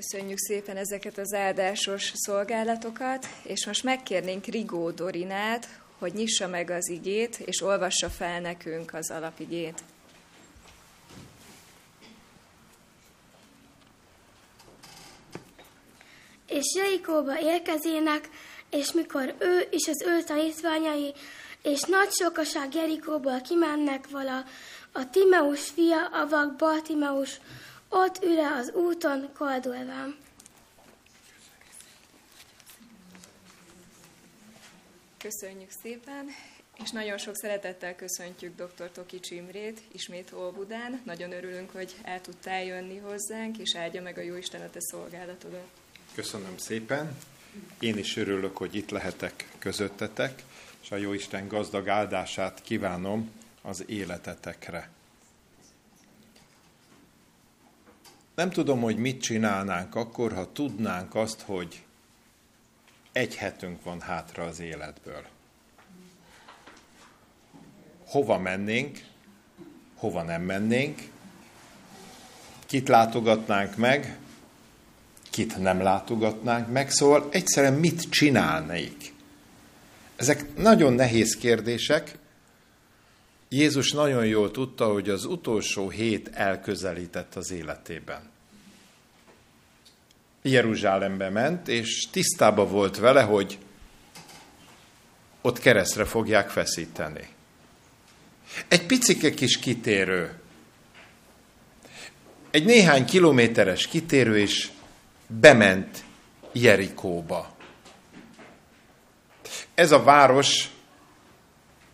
Köszönjük szépen ezeket az áldásos szolgálatokat, és most megkérnénk Rigó Dorinát, hogy nyissa meg az igét, és olvassa fel nekünk az alapigét. És Jerikóba érkezének, és mikor ő és az ő tanítványai és nagy sokaság Jerikóból kimennek vala, a Timeus fia, a vak Bartimeus, ott üle az úton koldulván. Köszönjük szépen, és nagyon sok szeretettel köszöntjük dr. Toki Csimrét, ismét Óbudán. Nagyon örülünk, hogy el tudtál jönni hozzánk, és áldja meg a Jóisten a te szolgálatodat. Köszönöm szépen. Én is örülök, hogy itt lehetek közöttetek, és a Jóisten gazdag áldását kívánom az életetekre. Nem tudom, hogy mit csinálnánk akkor, ha tudnánk azt, hogy egy hetünk van hátra az életből. Hova mennénk, hova nem mennénk, kit látogatnánk meg, kit nem látogatnánk meg, szóval egyszerűen mit csinálnék. Ezek nagyon nehéz kérdések. Jézus nagyon jól tudta, hogy az utolsó hét elközelített az életében. Jeruzsálembe ment, és tisztába volt vele, hogy ott keresztre fogják feszíteni. Egy picike kis kitérő, egy néhány kilométeres kitérő, és bement Jerikóba. Ez a város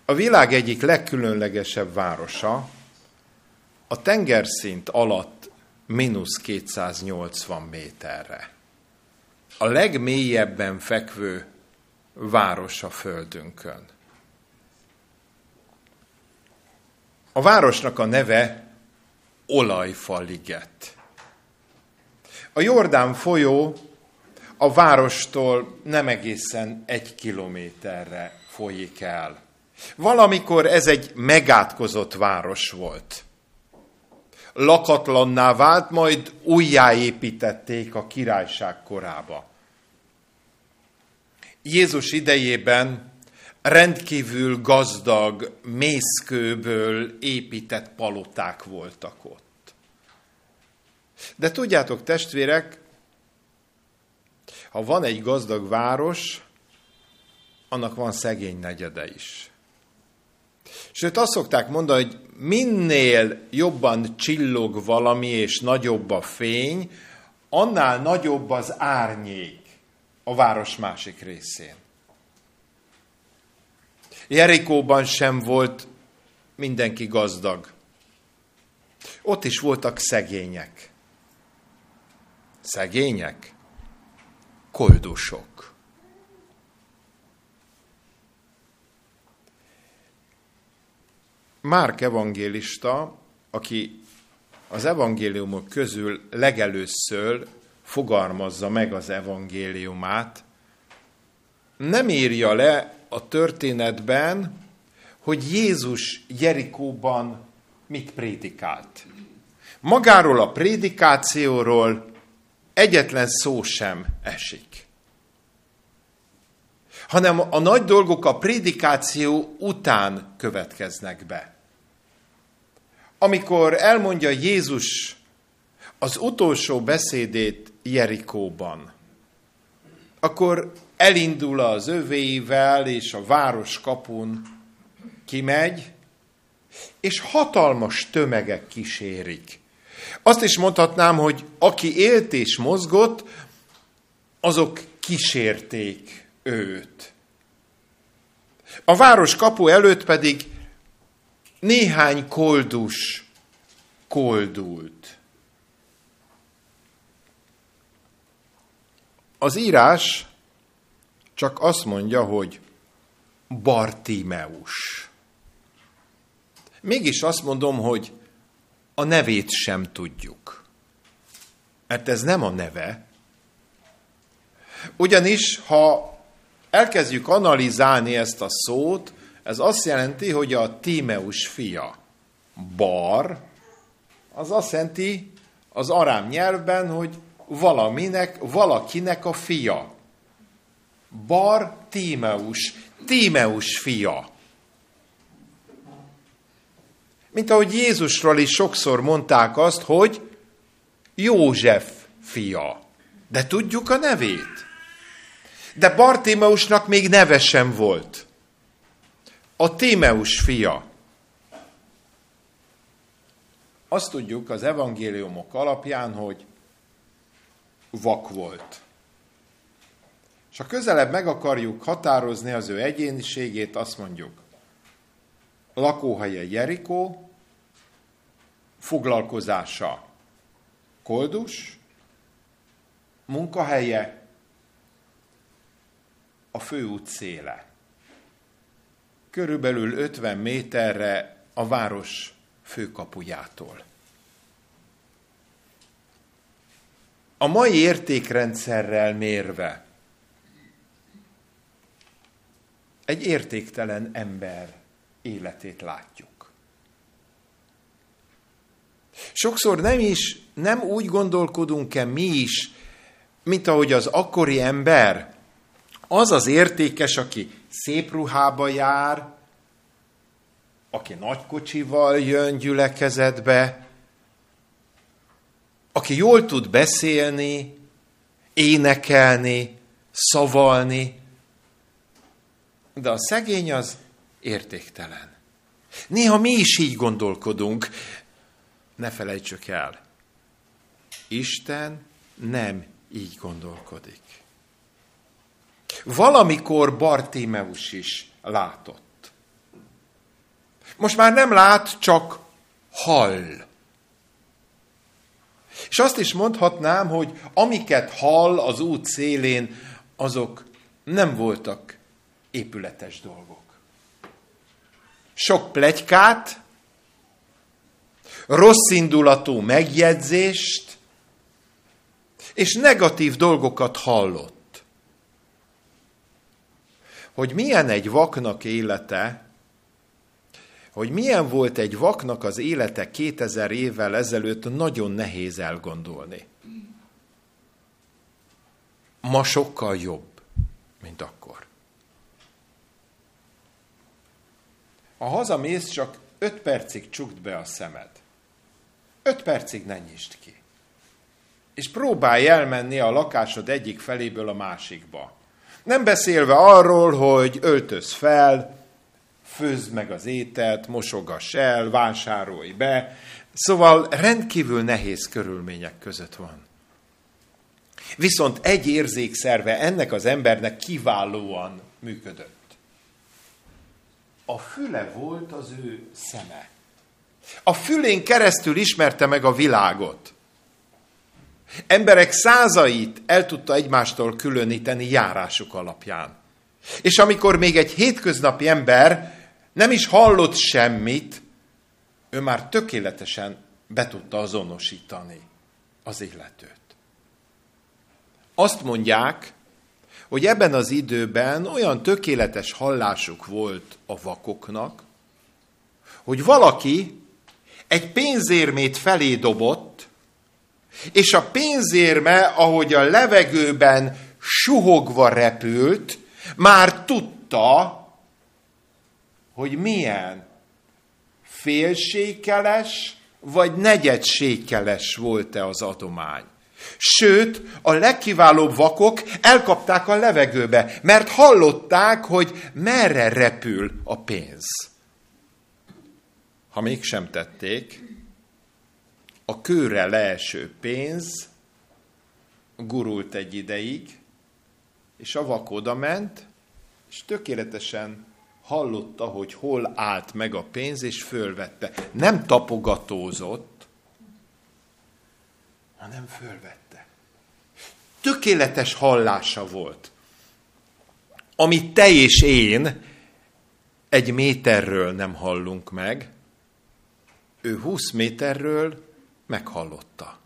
a világ egyik legkülönlegesebb városa, a tengerszint alatt mínusz 280 méterre. A legmélyebben fekvő város a földünkön. A városnak a neve Olajfaliget. A Jordán folyó a várostól nem egészen egy kilométerre folyik el. Valamikor ez egy megátkozott város volt. Lakatlanná vált, majd újjáépítették a királyság korába. Jézus idejében rendkívül gazdag, mészkőből épített paloták voltak ott. De tudjátok, testvérek, ha van egy gazdag város, annak van szegény negyede is. Sőt, azt szokták mondani, hogy minél jobban csillog valami és nagyobb a fény, annál nagyobb az árnyék a város másik részén. Jerikóban sem volt mindenki gazdag. Ott is voltak szegények. Szegények? Koldusok. Márk evangélista, aki az evangéliumok közül legelőször fogalmazza meg az evangéliumát, nem írja le a történetben, hogy Jézus Jerikóban mit prédikált. Magáról a prédikációról egyetlen szó sem esik. Hanem a nagy dolgok a prédikáció után következnek be. Amikor elmondja Jézus az utolsó beszédét Jerikóban, akkor elindul az övéivel, és a város kapun kimegy, és hatalmas tömegek kísérik. Azt is mondhatnám, hogy aki élt és mozgott, azok kísérték őt. A város kapu előtt pedig néhány koldus koldult. Az írás csak azt mondja, hogy Bartimeus. Mégis azt mondom, hogy a nevét sem tudjuk. Mert ez nem a neve. Ugyanis, ha elkezdjük analizálni ezt a szót, ez azt jelenti, hogy a Tímeus fia. Bar, az azt jelenti az arám nyelvben, hogy valaminek, valakinek a fia. Bar Tímeus, Tímeus fia. Mint ahogy Jézusról is sokszor mondták azt, hogy József fia. De tudjuk a nevét. De Bartimeusnak még neve sem volt. A Tímeus fia. Azt tudjuk az evangéliumok alapján, hogy vak volt. És ha közelebb meg akarjuk határozni az ő egyéniségét, azt mondjuk, lakóhelye Jerikó, foglalkozása koldus, munkahelye a főút széle. Körülbelül 50 méterre a város főkapujától. A mai értékrendszerrel mérve egy értéktelen ember életét látjuk. Sokszor nem is, nem úgy gondolkodunk-e mi is, mint ahogy az akkori ember, az az értékes, aki szép ruhába jár, aki nagy kocsival jön gyülekezetbe, aki jól tud beszélni, énekelni, szavalni, de a szegény az értéktelen. Néha mi is így gondolkodunk. Ne felejtsük el, Isten nem így gondolkodik. Valamikor Bartimeus is látott. Most már nem lát, csak hall. És azt is mondhatnám, hogy amiket hall az út szélén, azok nem voltak épületes dolgok. Sok plegykát, rosszindulatú megjegyzést, és negatív dolgokat hallott. Hogy milyen egy vaknak élete, hogy milyen volt egy vaknak az élete 2000 évvel ezelőtt, nagyon nehéz elgondolni. Ma sokkal jobb, mint akkor. Ha hazamész, csak öt percig csukd be a szemed. Öt percig ne nyisd ki. És próbálj elmenni a lakásod egyik feléből a másikba. Nem beszélve arról, hogy öltöz fel, főzd meg az ételt, mosogass el, vásárolj be. Szóval rendkívül nehéz körülmények között van. Viszont egy érzékszerve ennek az embernek kiválóan működött. A füle volt az ő szeme. A fülén keresztül ismerte meg a világot. Emberek százait el tudta egymástól különíteni járásuk alapján. És amikor még egy hétköznapi ember nem is hallott semmit, ő már tökéletesen be tudta azonosítani az illetőt. Azt mondják, hogy ebben az időben olyan tökéletes hallásuk volt a vakoknak, hogy valaki egy pénzérmét felé dobott, és a pénzérme, ahogy a levegőben suhogva repült, már tudta, hogy milyen félsékeles vagy negyedsékeles volt-e az adomány. Sőt, a legkiválóbb vakok elkapták a levegőbe, mert hallották, hogy merre repül a pénz. Ha mégsem tették, a kőre leeső pénz gurult egy ideig, és a vak ment, és tökéletesen hallotta, hogy hol állt meg a pénz, és fölvette. Nem tapogatózott, hanem fölvette. Tökéletes hallása volt. Amit te és én egy méterről nem hallunk meg, ő 20 méterről meghallotta.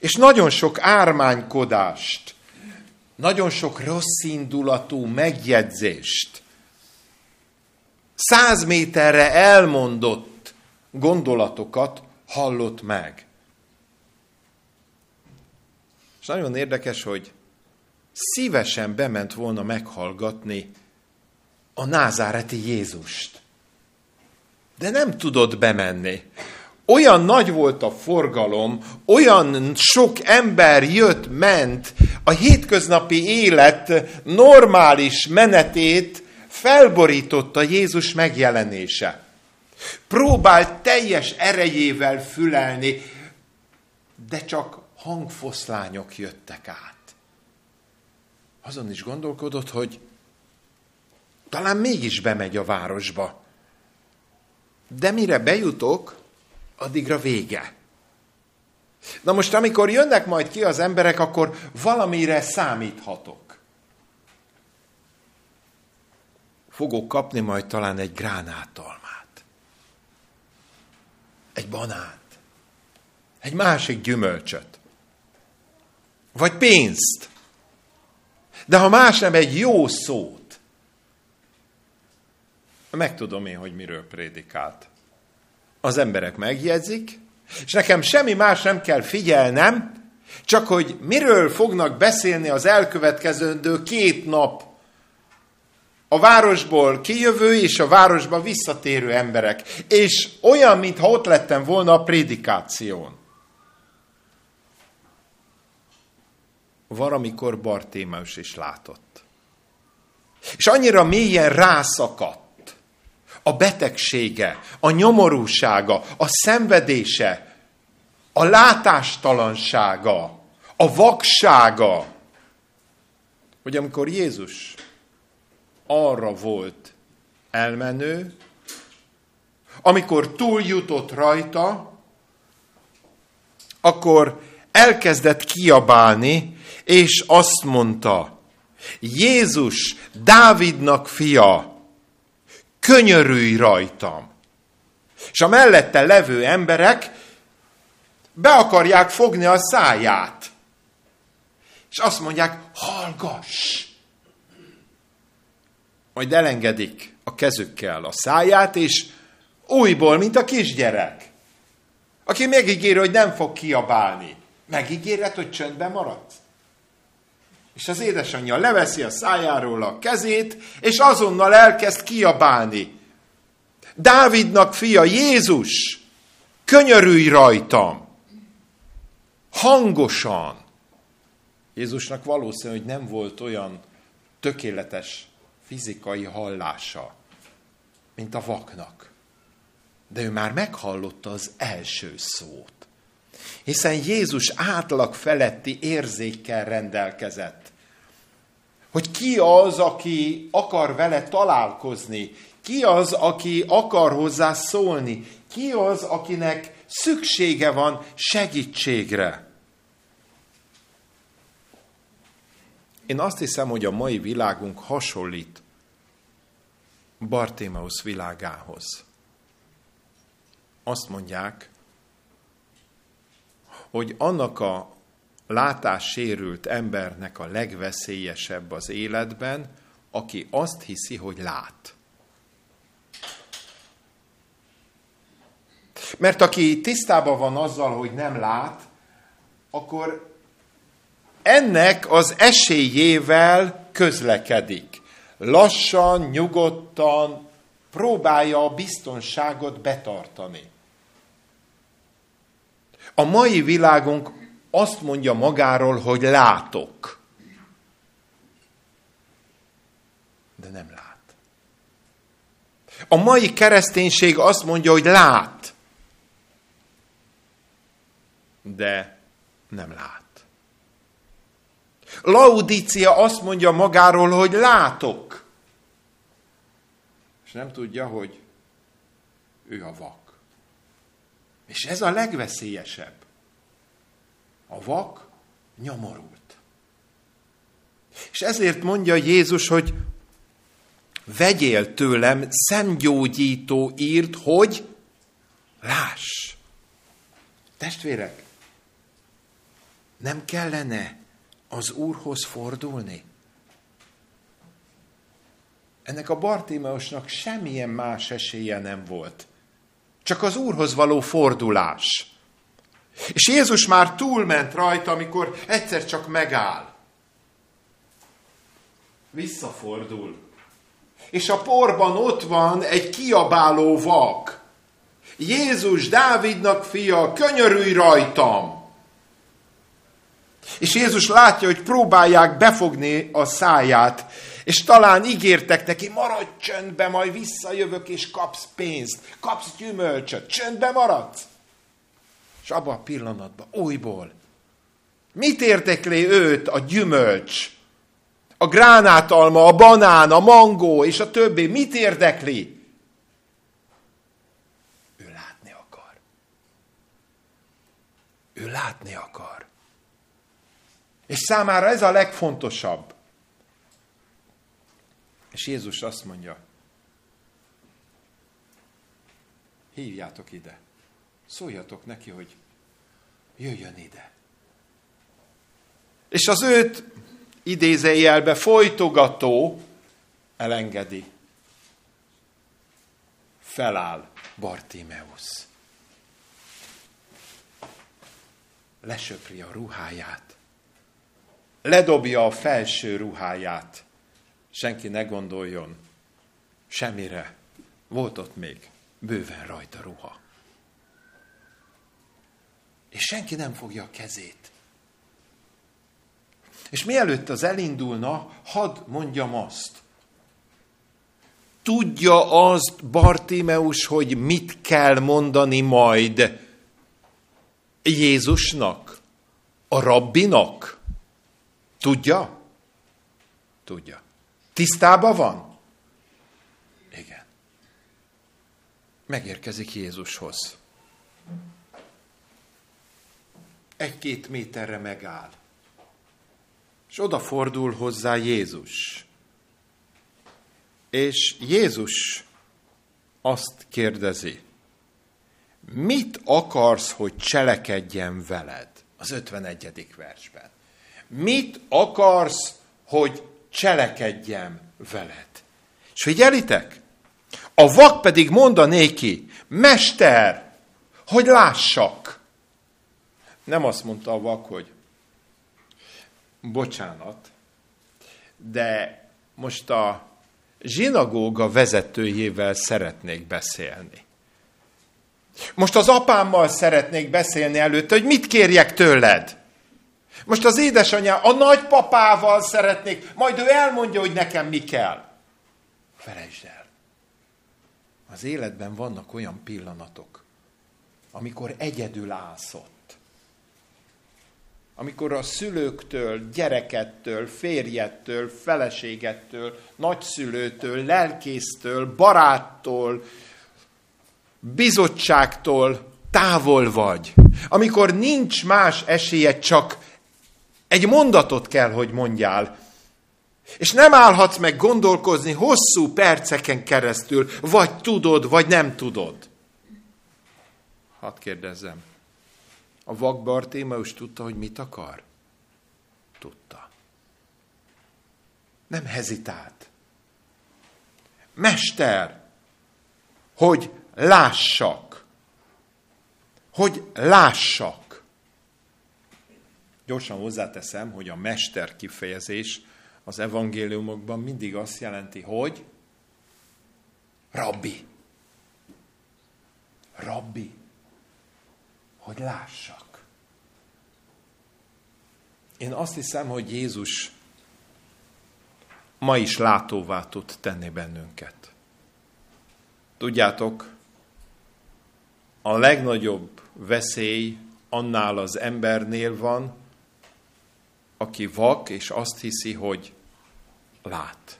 És nagyon sok ármánykodást, nagyon sok rosszindulatú megjegyzést, száz méterre elmondott gondolatokat hallott meg. És nagyon érdekes, hogy szívesen bement volna meghallgatni a názáreti Jézust. De nem tudott bemenni. Olyan nagy volt a forgalom, olyan sok ember jött, ment, a hétköznapi élet normális menetét felborította Jézus megjelenése. Próbált teljes erejével fülelni, de csak hangfoszlányok jöttek át. Azon is gondolkodott, hogy talán mégis bemegy a városba. De mire bejutok, addigra vége. Na most, amikor jönnek majd ki az emberek, akkor valamire számíthatok. Fogok kapni majd talán egy gránátalmát, egy banánt, egy másik gyümölcsöt, vagy pénzt. De ha más nem, egy jó szót. Megtudom én, hogy miről prédikált. Az emberek megjegyzik, és nekem semmi más nem kell figyelnem, csak hogy miről fognak beszélni az elkövetkezendő két nap. A városból kijövő és a városba visszatérő emberek. És olyan, mintha ott lettem volna a prédikáción. Valamikor Bartémeus is látott. És annyira mélyen rászakadt a betegsége, a nyomorúsága, a szenvedése, a látástalansága, a vaksága, hogy amikor Jézus arra volt elmenő, amikor túljutott rajta, akkor elkezdett kiabálni, és azt mondta, Jézus, Dávidnak fia, könyörülj rajtam. És a mellette levő emberek be akarják fogni a száját. És azt mondják, hallgass! Majd elengedik a kezükkel a száját, és újból, mint a kisgyerek, aki megígéri, hogy nem fog kiabálni. Megígéred, hogy csöndben maradsz? És az édesanyja leveszi a szájáról a kezét, és azonnal elkezd kiabálni. Dávidnak fia, Jézus, könyörülj rajtam! Hangosan! Jézusnak valószínű, hogy nem volt olyan tökéletes fizikai hallása, mint a vaknak. De ő már meghallotta az első szót. Hiszen Jézus átlag feletti érzékkel rendelkezett hogy ki az, aki akar vele találkozni, ki az, aki akar hozzá szólni, ki az, akinek szüksége van segítségre. Én azt hiszem, hogy a mai világunk hasonlít Bartémeusz világához. Azt mondják, hogy annak a látássérült embernek a legveszélyesebb az életben, aki azt hiszi, hogy lát. Mert aki tisztában van azzal, hogy nem lát, akkor ennek az esélyével közlekedik. Lassan, nyugodtan próbálja a biztonságot betartani. A mai világunk azt mondja magáról, hogy látok. De nem lát. A mai kereszténység azt mondja, hogy lát. De nem lát. Laudícia azt mondja magáról, hogy látok. És nem tudja, hogy ő a vak. És ez a legveszélyesebb. A vak nyomorult. És ezért mondja Jézus, hogy vegyél tőlem szemgyógyító írt, hogy láss. Testvérek, nem kellene az Úrhoz fordulni? Ennek a Bartimeusnak semmilyen más esélye nem volt. Csak az Úrhoz való fordulás. És Jézus már túlment rajta, amikor egyszer csak megáll. Visszafordul. És a porban ott van egy kiabáló vak. Jézus, Dávidnak fia, könyörülj rajtam! És Jézus látja, hogy próbálják befogni a száját, és talán ígértek neki, maradj csöndbe, majd visszajövök, és kapsz pénzt, kapsz gyümölcsöt, csöndbe maradsz. És abban a pillanatban újból, mit érdekli őt a gyümölcs, a gránátalma, a banán, a mangó és a többi, mit érdekli? Ő látni akar. Ő látni akar. És számára ez a legfontosabb. És Jézus azt mondja, hívjátok ide, szóljatok neki, hogy jöjjön ide. És az őt idézőjelbe folytogató elengedi. Feláll Bartimeus. Lesöpri a ruháját. Ledobja a felső ruháját. Senki ne gondoljon semmire. Volt ott még bőven rajta ruha. És senki nem fogja a kezét. És mielőtt az elindulna, hadd mondjam azt. Tudja azt Bartimeus, hogy mit kell mondani majd Jézusnak, a rabbinak? Tudja? Tudja. Tisztában van? Igen. Megérkezik Jézushoz. Egy-két méterre megáll. És odafordul hozzá Jézus. És Jézus azt kérdezi, mit akarsz, hogy cselekedjen veled? Az 51. versben. Mit akarsz, hogy cselekedjem veled? És figyelitek? A vak pedig mondanéki, mester, hogy lássak. Nem azt mondta a vak, hogy bocsánat, de most a zsinagóga vezetőjével szeretnék beszélni. Most az apámmal szeretnék beszélni előtte, hogy mit kérjek tőled. Most az édesanyja, a nagypapával szeretnék, majd ő elmondja, hogy nekem mi kell. Felejtsd el. Az életben vannak olyan pillanatok, amikor egyedül állsz ott amikor a szülőktől, gyerekettől, férjettől, feleségettől, nagyszülőtől, lelkésztől, baráttól, bizottságtól távol vagy. Amikor nincs más esélye, csak egy mondatot kell, hogy mondjál. És nem állhatsz meg gondolkozni hosszú perceken keresztül, vagy tudod, vagy nem tudod. Hadd kérdezzem, a vak Bartémeus tudta, hogy mit akar? Tudta. Nem hezitált. Mester, hogy lássak. Hogy lássak. Gyorsan hozzáteszem, hogy a mester kifejezés az evangéliumokban mindig azt jelenti, hogy rabbi. Rabbi hogy lássak. Én azt hiszem, hogy Jézus ma is látóvá tud tenni bennünket. Tudjátok, a legnagyobb veszély annál az embernél van, aki vak, és azt hiszi, hogy lát.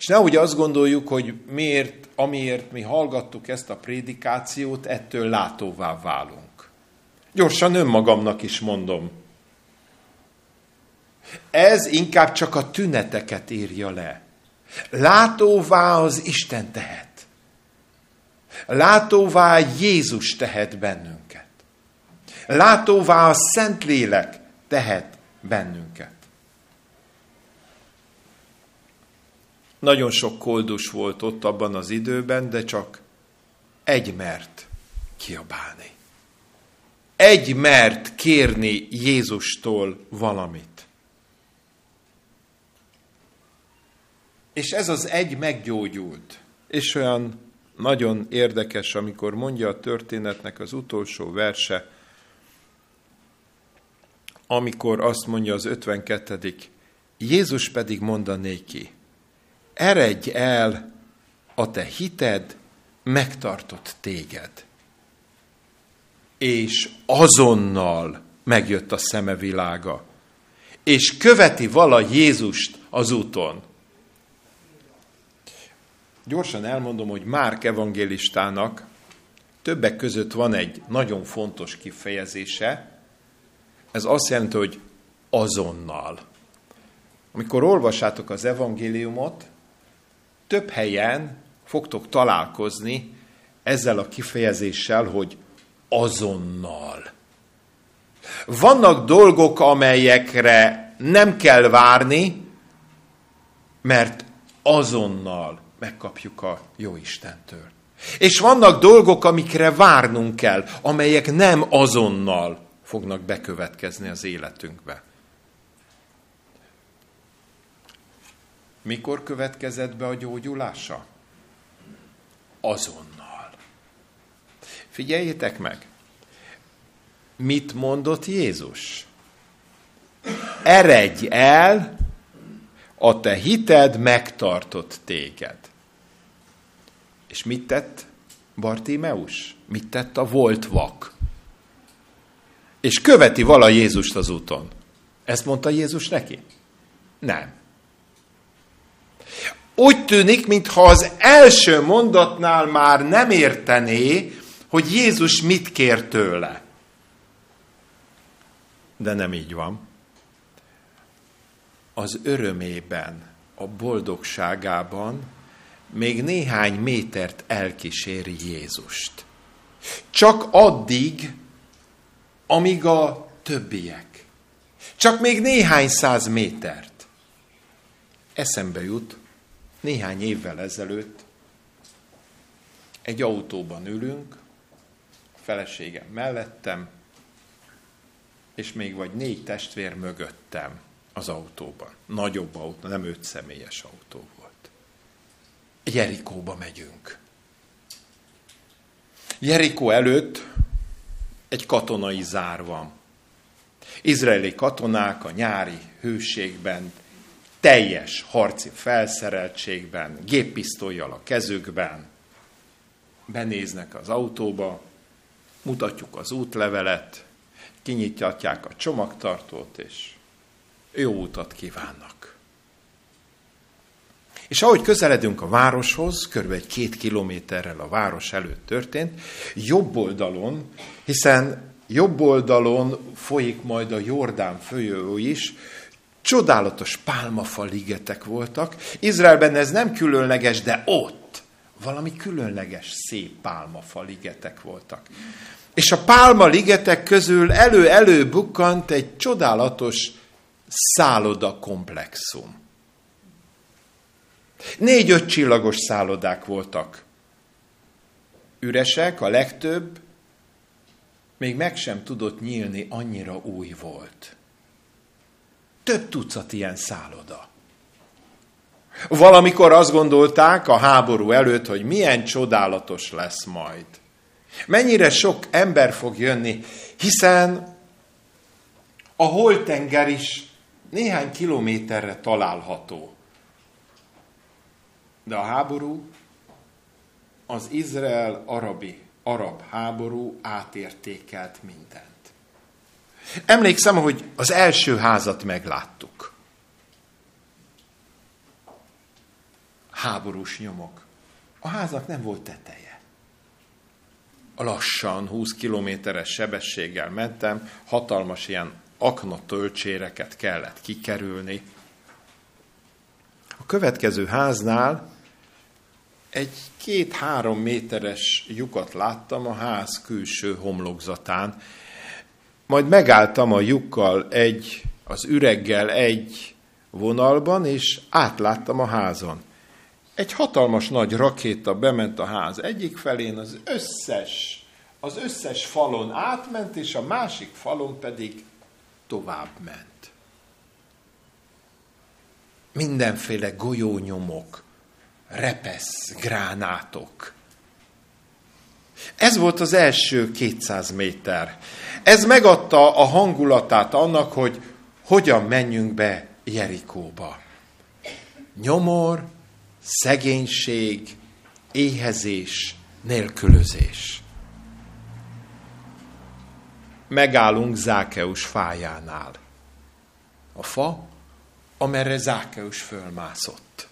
És nehogy azt gondoljuk, hogy miért, amiért mi hallgattuk ezt a prédikációt, ettől látóvá válunk. Gyorsan önmagamnak is mondom. Ez inkább csak a tüneteket írja le. Látóvá az Isten tehet. Látóvá Jézus tehet bennünket. Látóvá a Szentlélek tehet bennünket. Nagyon sok koldus volt ott abban az időben, de csak egy mert kiabálni. egy mert kérni Jézustól valamit. És ez az egy meggyógyult. És olyan nagyon érdekes, amikor mondja a történetnek az utolsó verse, amikor azt mondja az 52. Jézus pedig monda néki, eredj el, a te hited megtartott téged. És azonnal megjött a szeme világa, és követi vala Jézust az úton. Gyorsan elmondom, hogy Márk evangélistának többek között van egy nagyon fontos kifejezése, ez azt jelenti, hogy azonnal. Amikor olvassátok az evangéliumot, több helyen fogtok találkozni ezzel a kifejezéssel, hogy azonnal. Vannak dolgok, amelyekre nem kell várni, mert azonnal megkapjuk a jó Istentől. És vannak dolgok, amikre várnunk kell, amelyek nem azonnal fognak bekövetkezni az életünkbe. Mikor következett be a gyógyulása? Azonnal. Figyeljétek meg, mit mondott Jézus? Eredj el, a te hited megtartott téged. És mit tett Bartimeus? Mit tett a volt vak? És követi vala Jézust az úton. Ezt mondta Jézus neki? Nem. Úgy tűnik, mintha az első mondatnál már nem értené, hogy Jézus mit kér tőle. De nem így van. Az örömében, a boldogságában még néhány métert elkíséri Jézust. Csak addig, amíg a többiek. Csak még néhány száz métert. Eszembe jut, néhány évvel ezelőtt egy autóban ülünk, a feleségem mellettem, és még vagy négy testvér mögöttem az autóban. Nagyobb autó, nem öt személyes autó volt. Jerikóba megyünk. Jerikó előtt egy katonai zár van. Izraeli katonák a nyári hőségben, teljes harci felszereltségben, géppisztolyjal a kezükben, benéznek az autóba, mutatjuk az útlevelet, kinyitják a csomagtartót, és jó utat kívánnak. És ahogy közeledünk a városhoz, egy két kilométerrel a város előtt történt, jobb oldalon, hiszen jobb oldalon folyik majd a Jordán folyó is, csodálatos pálmafa ligetek voltak. Izraelben ez nem különleges, de ott valami különleges, szép pálmafa ligetek voltak. És a pálma ligetek közül elő-elő bukkant egy csodálatos szálloda komplexum. Négy-öt csillagos szállodák voltak. Üresek, a legtöbb, még meg sem tudott nyílni, annyira új volt. Több tucat ilyen szálloda. Valamikor azt gondolták a háború előtt, hogy milyen csodálatos lesz majd. Mennyire sok ember fog jönni, hiszen a holtenger is néhány kilométerre található. De a háború, az Izrael-arabi, arab háború átértékelt mindent. Emlékszem, hogy az első házat megláttuk. Háborús nyomok. A háznak nem volt teteje. Lassan, 20 kilométeres sebességgel mentem, hatalmas ilyen akna töltséreket kellett kikerülni. A következő háznál egy két-három méteres lyukat láttam a ház külső homlokzatán. Majd megálltam a lyukkal egy, az üreggel egy vonalban, és átláttam a házon. Egy hatalmas nagy rakéta bement a ház egyik felén, az összes az összes falon átment, és a másik falon pedig tovább ment. Mindenféle golyónyomok, repesz, gránátok. Ez volt az első 200 méter. Ez megadta a hangulatát annak, hogy hogyan menjünk be Jerikóba. Nyomor, szegénység, éhezés, nélkülözés. Megállunk Zákeus fájánál. A fa, amerre Zákeus fölmászott.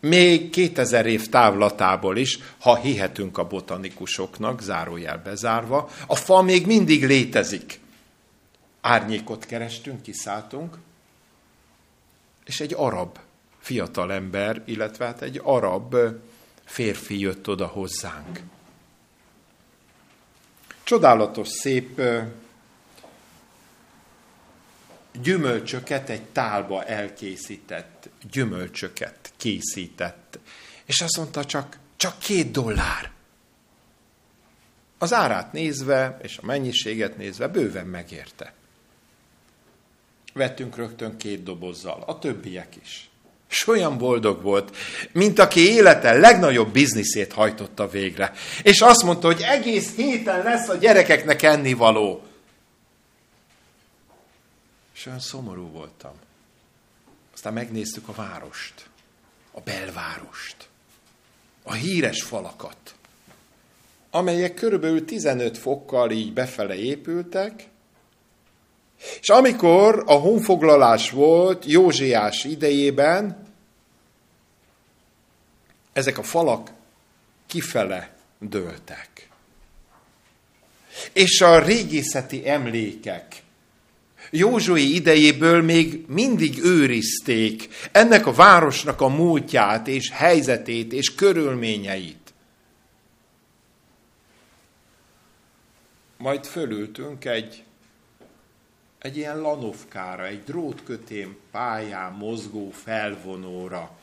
Még 2000 év távlatából is, ha hihetünk a botanikusoknak, zárójel bezárva, a fa még mindig létezik. Árnyékot kerestünk, kiszálltunk, és egy arab fiatalember, illetve hát egy arab férfi jött oda hozzánk. Csodálatos, szép gyümölcsöket, egy tálba elkészített gyümölcsöket készített. És azt mondta, csak, csak két dollár. Az árát nézve, és a mennyiséget nézve bőven megérte. Vettünk rögtön két dobozzal, a többiek is. És olyan boldog volt, mint aki élete legnagyobb bizniszét hajtotta végre. És azt mondta, hogy egész héten lesz a gyerekeknek ennivaló. És olyan szomorú voltam. Aztán megnéztük a várost, a belvárost, a híres falakat, amelyek körülbelül 15 fokkal így befele épültek, és amikor a honfoglalás volt Józsiás idejében, ezek a falak kifele dőltek. És a régészeti emlékek Józsué idejéből még mindig őrizték ennek a városnak a múltját és helyzetét és körülményeit. Majd fölültünk egy, egy ilyen lanovkára, egy drótkötém pályán mozgó felvonóra.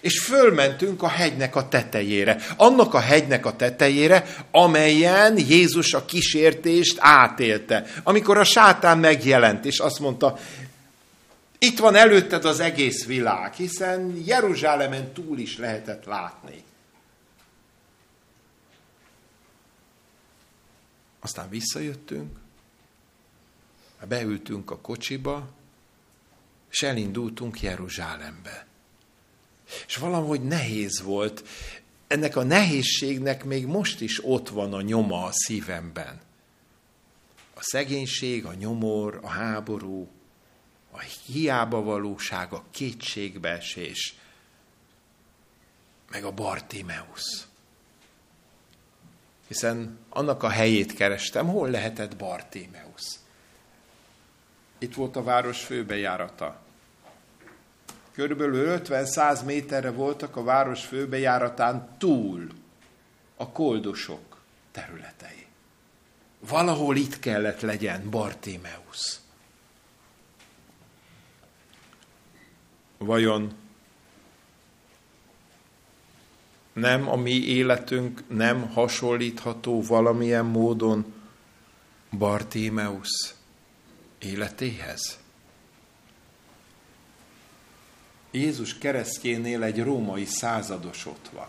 És fölmentünk a hegynek a tetejére, annak a hegynek a tetejére, amelyen Jézus a kísértést átélte. Amikor a sátán megjelent, és azt mondta, itt van előtted az egész világ, hiszen Jeruzsálemen túl is lehetett látni. Aztán visszajöttünk, beültünk a kocsiba, és elindultunk Jeruzsálembe. És valahogy nehéz volt. Ennek a nehézségnek még most is ott van a nyoma a szívemben. A szegénység, a nyomor, a háború, a hiába valóság, a kétségbeesés, meg a Bartimeusz. Hiszen annak a helyét kerestem, hol lehetett Bartimeusz. Itt volt a város főbejárata. Körülbelül 50-100 méterre voltak a város főbejáratán túl a koldosok területei. Valahol itt kellett legyen Bartimeusz. Vajon nem a mi életünk nem hasonlítható valamilyen módon Bartimeusz életéhez? Jézus keresztjénél egy római százados ott van.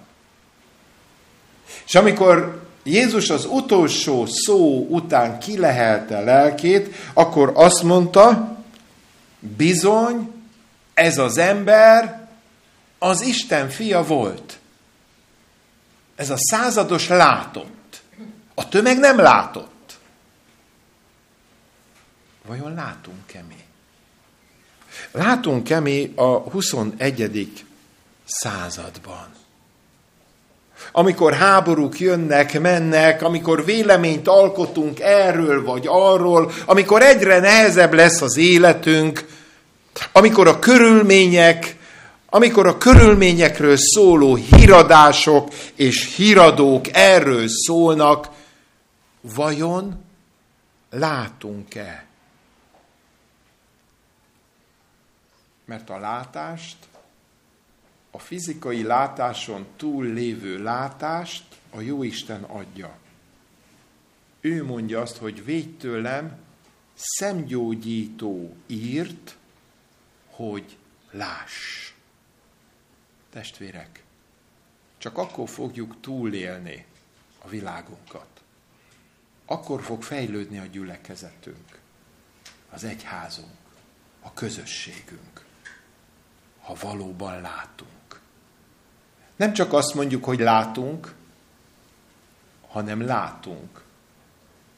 És amikor Jézus az utolsó szó után kilehelte lelkét, akkor azt mondta, bizony, ez az ember az Isten fia volt. Ez a százados látott. A tömeg nem látott. Vajon látunk-e mi? Látunk-e mi a 21. században? Amikor háborúk jönnek, mennek, amikor véleményt alkotunk erről vagy arról, amikor egyre nehezebb lesz az életünk, amikor a körülmények, amikor a körülményekről szóló híradások és híradók erről szólnak, vajon látunk-e mert a látást, a fizikai látáson túl lévő látást a Jóisten adja. ő mondja azt, hogy védj tőlem, szemgyógyító írt, hogy láss. Testvérek, csak akkor fogjuk túlélni a világunkat. Akkor fog fejlődni a gyülekezetünk, az egyházunk, a közösségünk, ha valóban látunk. Nem csak azt mondjuk, hogy látunk, hanem látunk.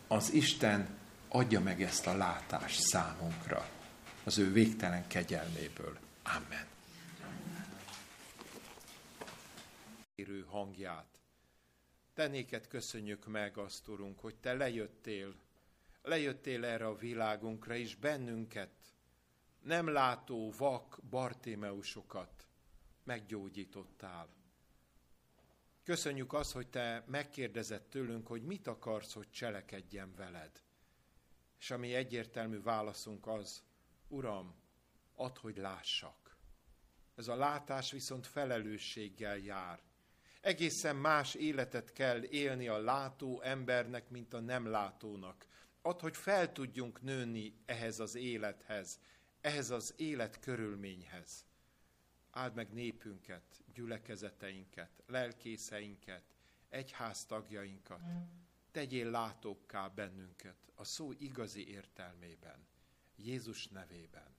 Az Isten adja meg ezt a látást számunkra, az ő végtelen kegyelméből. Amen. Érő hangját. Te néked köszönjük meg azt, Urunk, hogy Te lejöttél, lejöttél erre a világunkra, és bennünket, nem látó, vak Bartémeusokat meggyógyítottál. Köszönjük azt, hogy Te megkérdezett tőlünk, hogy mit akarsz, hogy cselekedjen veled. És ami egyértelmű válaszunk az, Uram, add, hogy lássak. Ez a látás viszont felelősséggel jár. Egészen más életet kell élni a látó embernek, mint a nem látónak. Add, hogy fel tudjunk nőni ehhez az élethez, ehhez az élet körülményhez. Áld meg népünket, gyülekezeteinket, lelkészeinket, egyház tagjainkat. Tegyél látókká bennünket a szó igazi értelmében. Jézus nevében.